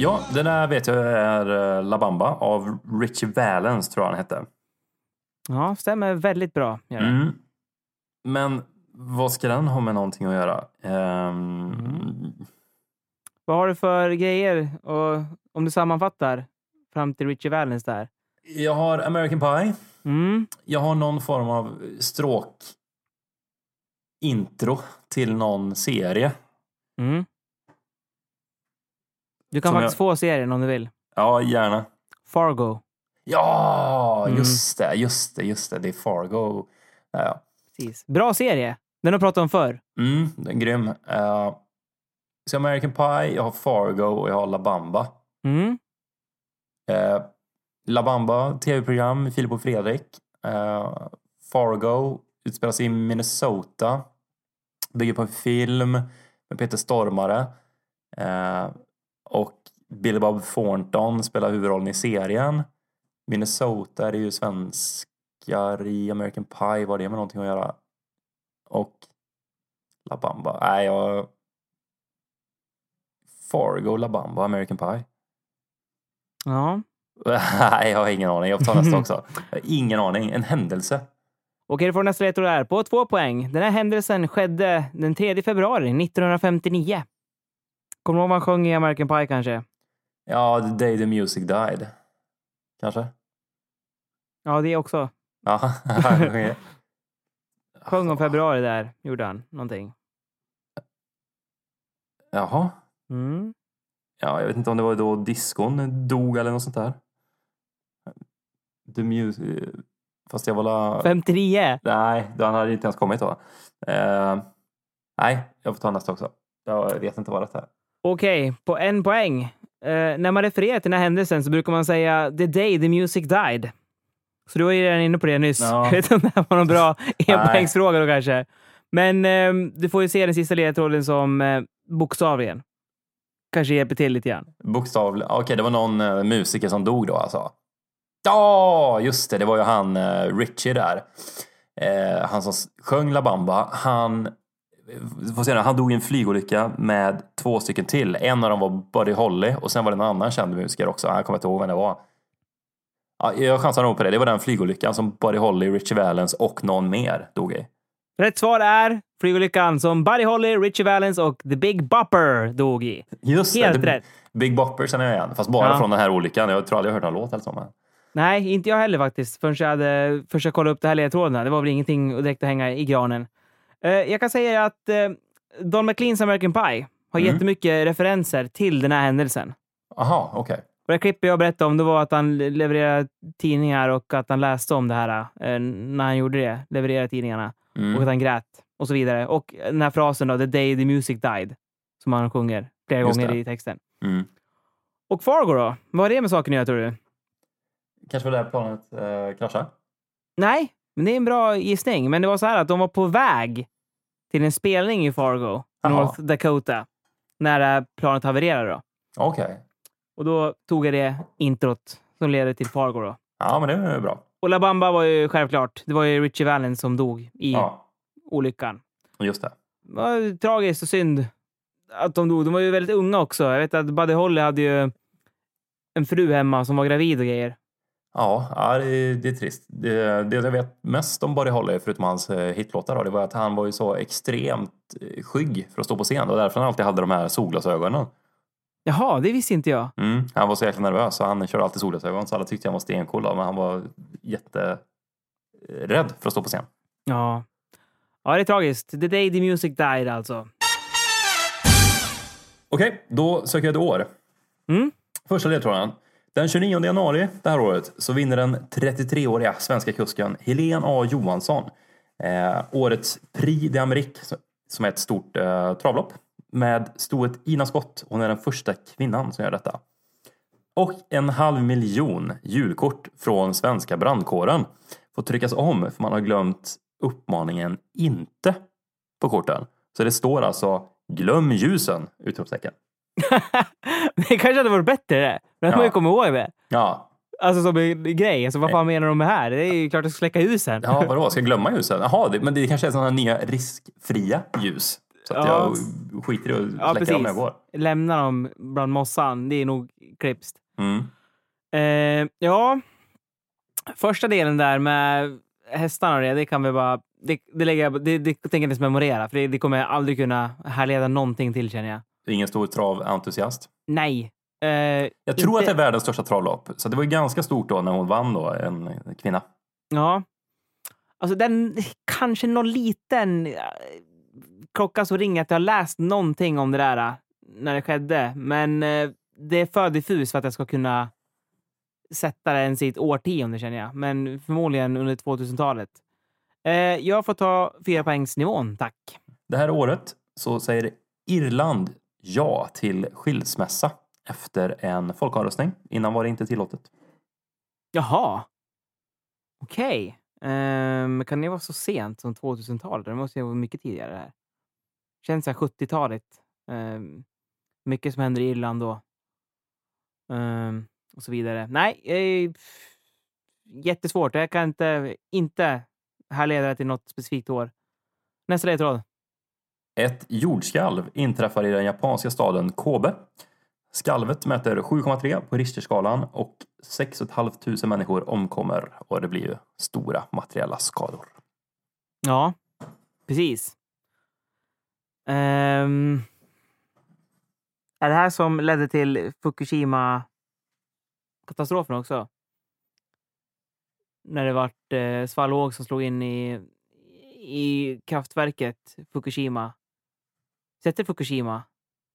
Ja, den där vet jag är eh, La Bamba av Richie Valens tror jag han hette. Ja, stämmer väldigt bra. Mm. Men vad ska den ha med någonting att göra? Ehm, Vad har du för grejer? Och om du sammanfattar fram till Richie Valens där. Jag har American Pie. Mm. Jag har någon form av stråk intro till någon serie. Mm. Du kan Som faktiskt få serien om du vill. Ja, gärna. Fargo. Ja, Mm. just det, just det, just det. Det är Fargo. Ja, Ja. Precis. Bra serie. Den har pratat om förr. Mm, den är grym. Uh, så American Pie, jag har Fargo och jag har La Bamba. Mm. Eh, La Bamba, tv-program med Filip och Fredrik. Eh, Fargo utspelas i Minnesota. Bygger på en film med Peter Stormare. Eh, och Billy Bob Thornton spelar huvudrollen i serien. Minnesota är det ju svenskar i American Pie. Vad har det med någonting att göra? Och La Bamba. Nej, jag... Fargo, La Bamba, American Pie. Ja. Nej, jag har ingen aning. Jag tar nästa också. Jag har ingen aning. En händelse. Okej, du får nästa ledtråd här. På två poäng. Den här händelsen skedde den 3 februari 1959. Kommer du ihåg vad han sjöng i American Pie kanske? Ja, The Day the Music Died. Kanske? Ja, det också. Ja. Sjöng om februari där, gjorde han någonting. Jaha. Mm. Ja, jag vet inte om det var då diskon dog eller något sånt där. The Music... Fast jag var la... 59. Nej, han hade inte ens kommit då. Eh, nej, jag får ta nästa också. Jag vet inte vad det är. Okej, på en poäng. Eh, när man refererar till den här händelsen så brukar man säga “the day the music died”. Så du var ju redan inne på det nyss. Ja. Jag vet inte om det här var någon bra enpoängsfråga då kanske. Men eh, du får ju se den sista ledtråden som eh, bokstavligen. Kanske hjälper till lite grann. Bokstavligen. Okej, det var någon eh, musiker som dog då alltså. Ja, just det. Det var ju han eh, Richie där. Eh, han som sjöng La Bamba. Han, får se, han dog i en flygolycka med två stycken till. En av dem var Buddy Holly och sen var det en annan känd musiker också. Jag kommer inte ihåg vem det var. Ja, jag chansar nog på det. Det var den flygolyckan som Buddy Holly, Richie Valens och någon mer dog i. Rätt svar är flygolyckan som Buddy Holly, Richie Valens och The Big Bopper dog i. Just Helt det. rätt. Big Bopper känner jag igen. Fast bara Ja. från den här olyckan. Jag tror aldrig jag hört någon låt eller så. Men... Nej, inte jag heller faktiskt. Förrän jag hade försökt kolla upp det här ledtrådarna. Det var väl ingenting direkt att hänga i granen. Eh, jag kan säga att eh, Don McLeans American Pie har Mm. jättemycket referenser till den här händelsen. Aha, okej. Och det klippet jag berättade om det var att han levererade tidningar och att han läste om det här eh, när han gjorde det. Levererade tidningarna. Och att Mm. han grät och så vidare. Och den här frasen då, “The day the music died”, som han sjunger flera Just gånger det. i texten. Mm. Och Fargo då? Vad har det med saken att göra tror du? Kanske var det här planet eh, kraschade? Nej, men det är en bra gissning. Men det var så här att de var på väg till en spelning i Fargo, Jaha. North Dakota, när planet havererade. Då. Okej. Och då tog jag det introt som leder till Fargo. Då. Ja, men det är bra. Och La Bamba var ju självklart. Det var ju Richie Valens som dog i Ja, olyckan. just det. Det var tragiskt och synd att de dog. De var ju väldigt unga också. Jag vet att Buddy Holly hade ju en fru hemma som var gravid och grejer. Ja, ja det, är, det är trist. Det, det jag vet mest om Buddy Holly, förutom hans eh, hitlåtar, då, det var att han var ju så extremt eh, skygg för att stå på scen. Det var därför han alltid hade de här solglasögonen. Jaha, det visste inte jag. Mm. Han var så jäkla nervös så han körde alltid solglasögon. Så alla tyckte han var stencool, men han var jätterädd för att stå på scen. Ja. Ja, det är tragiskt. The day the music died alltså. Okej, då söker jag ett år. Mm. Första ledtråden. Den 29 januari det här året så vinner den 33-åriga svenska kusken Helene A Johansson eh, årets Prix d'Amérique som är ett stort eh, travlopp med stoet Ina Skott. Hon är den första kvinnan som gör detta. Och en halv miljon julkort från svenska brandkåren får tryckas om för man har glömt uppmaningen inte på korten. Så det står alltså glöm ljusen! Utropstecken. det kanske hade varit bättre det. Då hade Ja. man ju kommit ihåg det. Ja, Alltså som en grej. Alltså, vad fan menar de med här? Det är ju klart att släcka husen. Ja, vadå? Ska jag glömma ljusen? Jaha, det, men det kanske är sådana nya riskfria ljus. Så att Ja. jag skiter i att Ja, släcka dem när jag precis. går. Lämna dem bland mossan. Det är nog klipskt. Mm. Eh, ja, första delen där med hästarna och det, det kan vi bara... Det, det, lägger jag, det, det tänker jag inte ens memorera, för det, det kommer jag aldrig kunna härleda någonting till känner jag. Ingen stor traventusiast. Nej. Eh, Jag tror Inte- att det är världens största travlopp. Så det var ju ganska stort då när hon vann då, en kvinna. Ja. Alltså den, kanske någon liten eh, klocka som ringer att jag har läst någonting om det där eh, när det skedde. Men eh, det är för diffus för att jag ska kunna sätta det ens i ett årtionde känner jag. Men förmodligen under 2000-talet. Eh, jag får ta fyra poängsnivån, tack. Det här året så säger Irland ja till skilsmässa efter en folkomröstning. Innan var det inte tillåtet. Jaha. Okej. Ehm, kan det vara så sent som 2000-talet? Det måste ju vara mycket tidigare. Här. Känns som 70-talet. Ehm, mycket som händer i Irland då. Ehm, och så vidare. Nej, eh, jättesvårt. Jag kan inte, inte härleda det till något specifikt år. Nästa ledtråd. Ett jordskalv inträffar i den japanska staden Kobe. Skalvet mäter 7,3 på Richterskalan och 6 500 människor omkommer och det blir ju stora materiella skador. Ja, precis. Ehm, är det här som ledde till Fukushima-katastrofen också? När det vart eh, svallvåg som slog in i, i kraftverket Fukushima. Sätter Fukushima?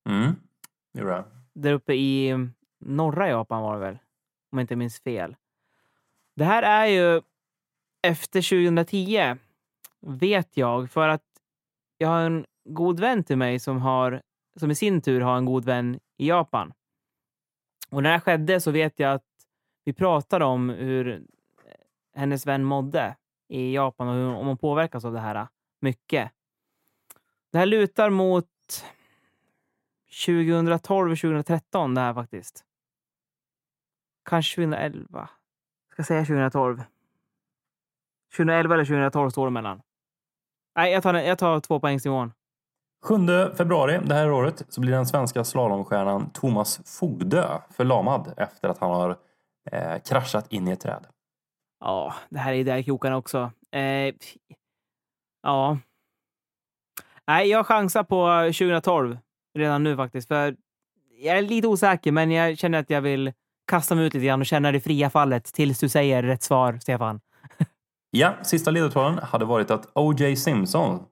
Mm. Det gjorde det. Där uppe i norra Japan var det väl, om jag inte minns fel. Det här är ju efter 2010, vet jag, för att jag har en god vän till mig som, har, som i sin tur har en god vän i Japan. Och när det här skedde så vet jag att vi pratade om hur hennes vän mådde i Japan och hur, om hon påverkas av det här mycket. Det här lutar mot 2012, 2013 det här faktiskt. Kanske 2011. Ska jag säga 2012? 2011 eller 2012 står det mellan. Nej, jag tar, jag tar två poängsnivån. 7 februari det här året så blir den svenska slalomstjärnan Thomas Fogdö förlamad efter att han har eh, kraschat in i ett träd. Ja, det här är där krokarna också. Eh, ja. Nej, jag chansar på 2012 redan nu faktiskt. För jag är lite osäker, men jag känner att jag vill kasta mig ut lite grann och känna det fria fallet tills du säger rätt svar, Stefan. Ja, sista ledtråden hade varit att O.J. Simpson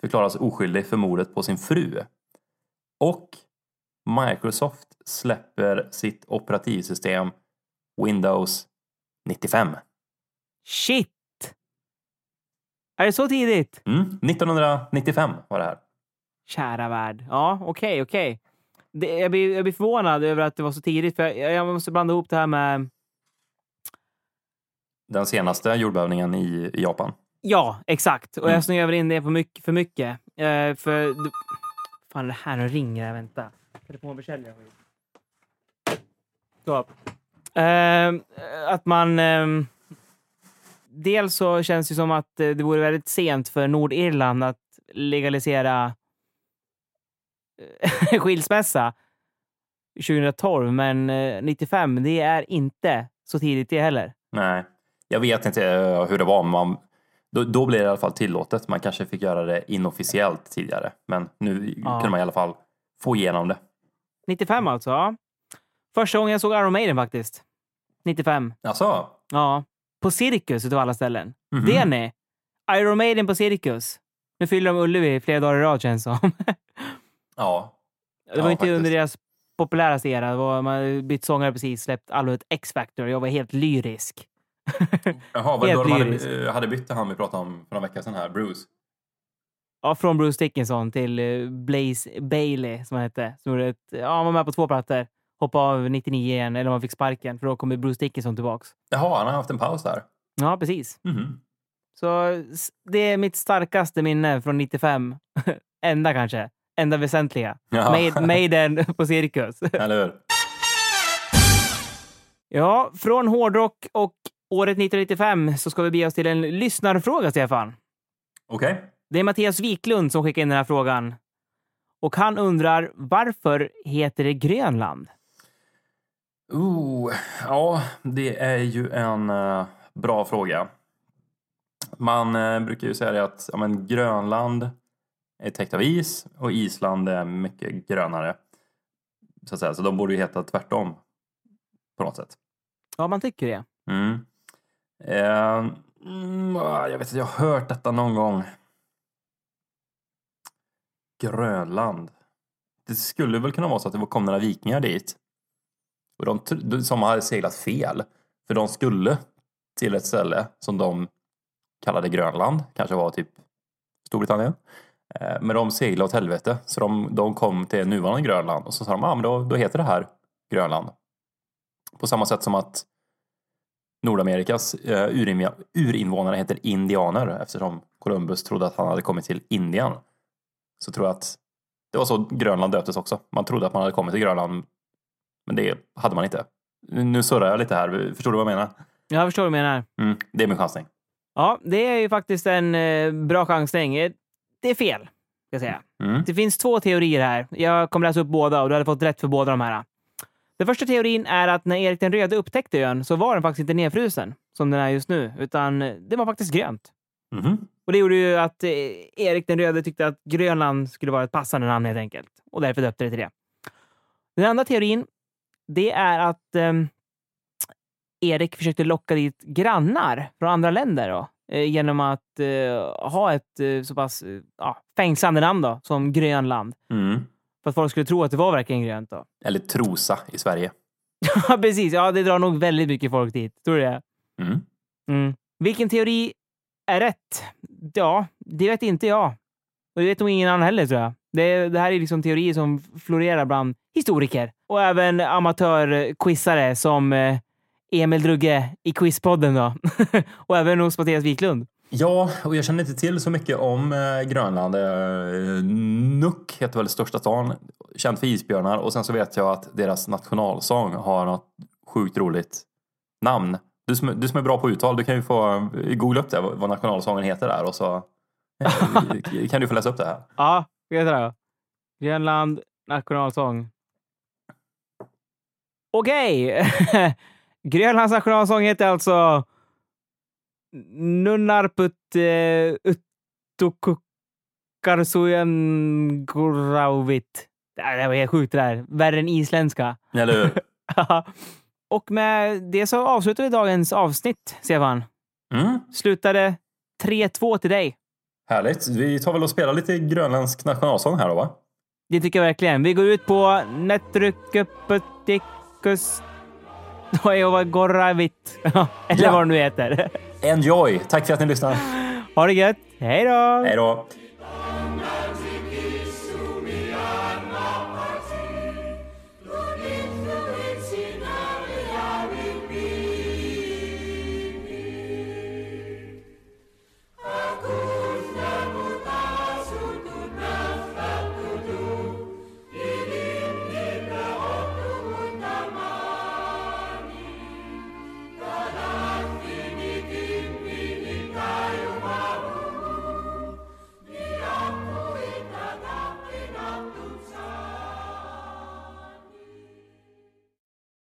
förklaras oskyldig för mordet på sin fru. Och Microsoft släpper sitt operativsystem Windows 95. Shit! Är det så tidigt? Mm, 1995 var det här. Kära värld. Ja, okej, okej. Det- Jag, blir, jag blir förvånad över att det var så tidigt, för jag, jag måste blanda ihop det här med... Den senaste jordbävningen i, i Japan. Ja, exakt. Och Mm. jag snöar in det på mycket, för mycket. Eh, för... du- Fan, det här ringer. Vänta. Telefonförsäljare. Så. Eh, att man... ehm, dels så känns det som att eh, det vore väldigt sent för Nordirland att legalisera eh, skilsmässa 2012, men eh, 95, det är inte så tidigt det heller. Nej, jag vet inte eh, hur det var. Man, då, då blev det i alla fall tillåtet. Man kanske fick göra det inofficiellt tidigare. Men nu Ja. kunde man i alla fall få igenom det. 95 alltså. Första gången jag såg Iron Maiden faktiskt. 95. Alltså, Ja. På Cirkus utav alla ställen. Mhm. Det är ni. Iron Maiden på Cirkus. Nu fyller de Ullevi flera dagar i rad känns det som. ja. Det var Ja, inte under faktiskt. deras populäraste era. Det var, man bytt sångare precis, släppt albumet X-Factor. Jag var helt lyrisk. Jaha, vad Helt då de hade, eh, hade bytt han vi pratade om för några veckor sedan här, Bruce. Ja, från Bruce Dickinson till eh, Blaze Bailey som han hette. Som gjorde ett, ja, han var med på två plattor. Hoppade av 99 igen, eller om han fick sparken. För då kommer Bruce Dickinson tillbaks. Jaha, han har haft en paus där. Ja, precis. Mhm. Så s- det är mitt starkaste minne från 95. Enda kanske. Enda väsentliga. Maiden på Cirkus. Eller hur? Ja, från hårdrock och året 1995 så ska vi bege oss till en lyssnarfråga, Stefan. Okej. Det är Mattias Wiklund som skickar in den här frågan. Och han undrar varför heter det Grönland? Oh, ja, det är ju en eh, bra fråga. Man eh, brukar ju säga det att ja, men Grönland är täckt av is och Island är mycket grönare. Så, att säga. så de borde ju heta tvärtom på något sätt. Ja, man tycker det. Mm. Eh, mm, ah, jag vet inte, jag har hört detta någon gång. Grönland. Det skulle väl kunna vara så att det kom några vikingar dit. Och de, som hade seglat fel. För de skulle till ett ställe som de kallade Grönland. Kanske var typ Storbritannien. Eh, men de seglade åt helvete. Så de, de kom till nuvarande Grönland. Och så sa de, ja ah, men då, då heter det här Grönland. På samma sätt som att Nordamerikas eh, urinv- urinvånare heter indianer eftersom Columbus trodde att han hade kommit till Indien. Så tror jag att det var så Grönland döptes också. Man trodde att man hade kommit till Grönland, men det hade man inte. Nu surrar jag lite här. Förstår du vad jag menar? Jag förstår vad du menar. Mm, det är min chansning. Ja, det är ju faktiskt en eh, bra chansning. Eh, Det är fel, ska jag säga. Mm. Det finns två teorier här. Jag kommer läsa upp båda och du hade fått rätt för båda de här. Den första teorin är att när Erik den röde upptäckte ön så var den faktiskt inte nedfrusen som den är just nu, utan det var faktiskt grönt. Mhm. Och det gjorde ju att eh, Erik den röde tyckte att Grönland skulle vara ett passande namn helt enkelt. Och därför döpte det till det. Den andra teorin, det är att ehm, Erik försökte locka dit grannar från andra länder då, eh, genom att eh, ha ett eh, så pass eh, ja, fängslande namn då, som Grönland. Mm. För att folk skulle tro att det var verkligen grönt då. Eller Trosa i Sverige. Ja, precis. Ja, det drar nog väldigt mycket folk dit. Tror du det? Mm. Mm. Vilken teori är rätt? Ja, det vet inte jag. Och det vet nog ingen annan heller, tror jag. Det, det här är liksom teorier som florerar bland historiker och även amatörquizare som eh, Emil Drugge i Quizpodden då. och även hos Mattias Wiklund. Ja, och jag känner inte till så mycket om eh, Grönland. Eh, Nuuk heter väl största stan, känd för isbjörnar. Och sen så vet jag att deras nationalsång har något sjukt roligt namn. Du som, du som är bra på uttal, du kan ju få eh, googla upp det, vad nationalsången heter där och så eh, kan du få läsa upp det här. Ja, vad heter det? Grönland nationalsång. Okej! Grönlands nationalsång heter alltså Nunnarput uh, Uttukukkarsujan Gurauvit. Det var helt sjukt det där. Värre än isländska. Eller hur? Och med det så avslutar vi dagens avsnitt, Stefan. Mm, Slutade 3-2 till dig. härligt. Vi tar väl och spelar lite grönländsk nationalsång här då va? Det tycker jag verkligen. Vi går ut på Netrykkepötikus Goravit. Eller Ja. vad det nu heter. Enjoy! Tack för att ni lyssnar. Ha det gött. Hej då! Hej då!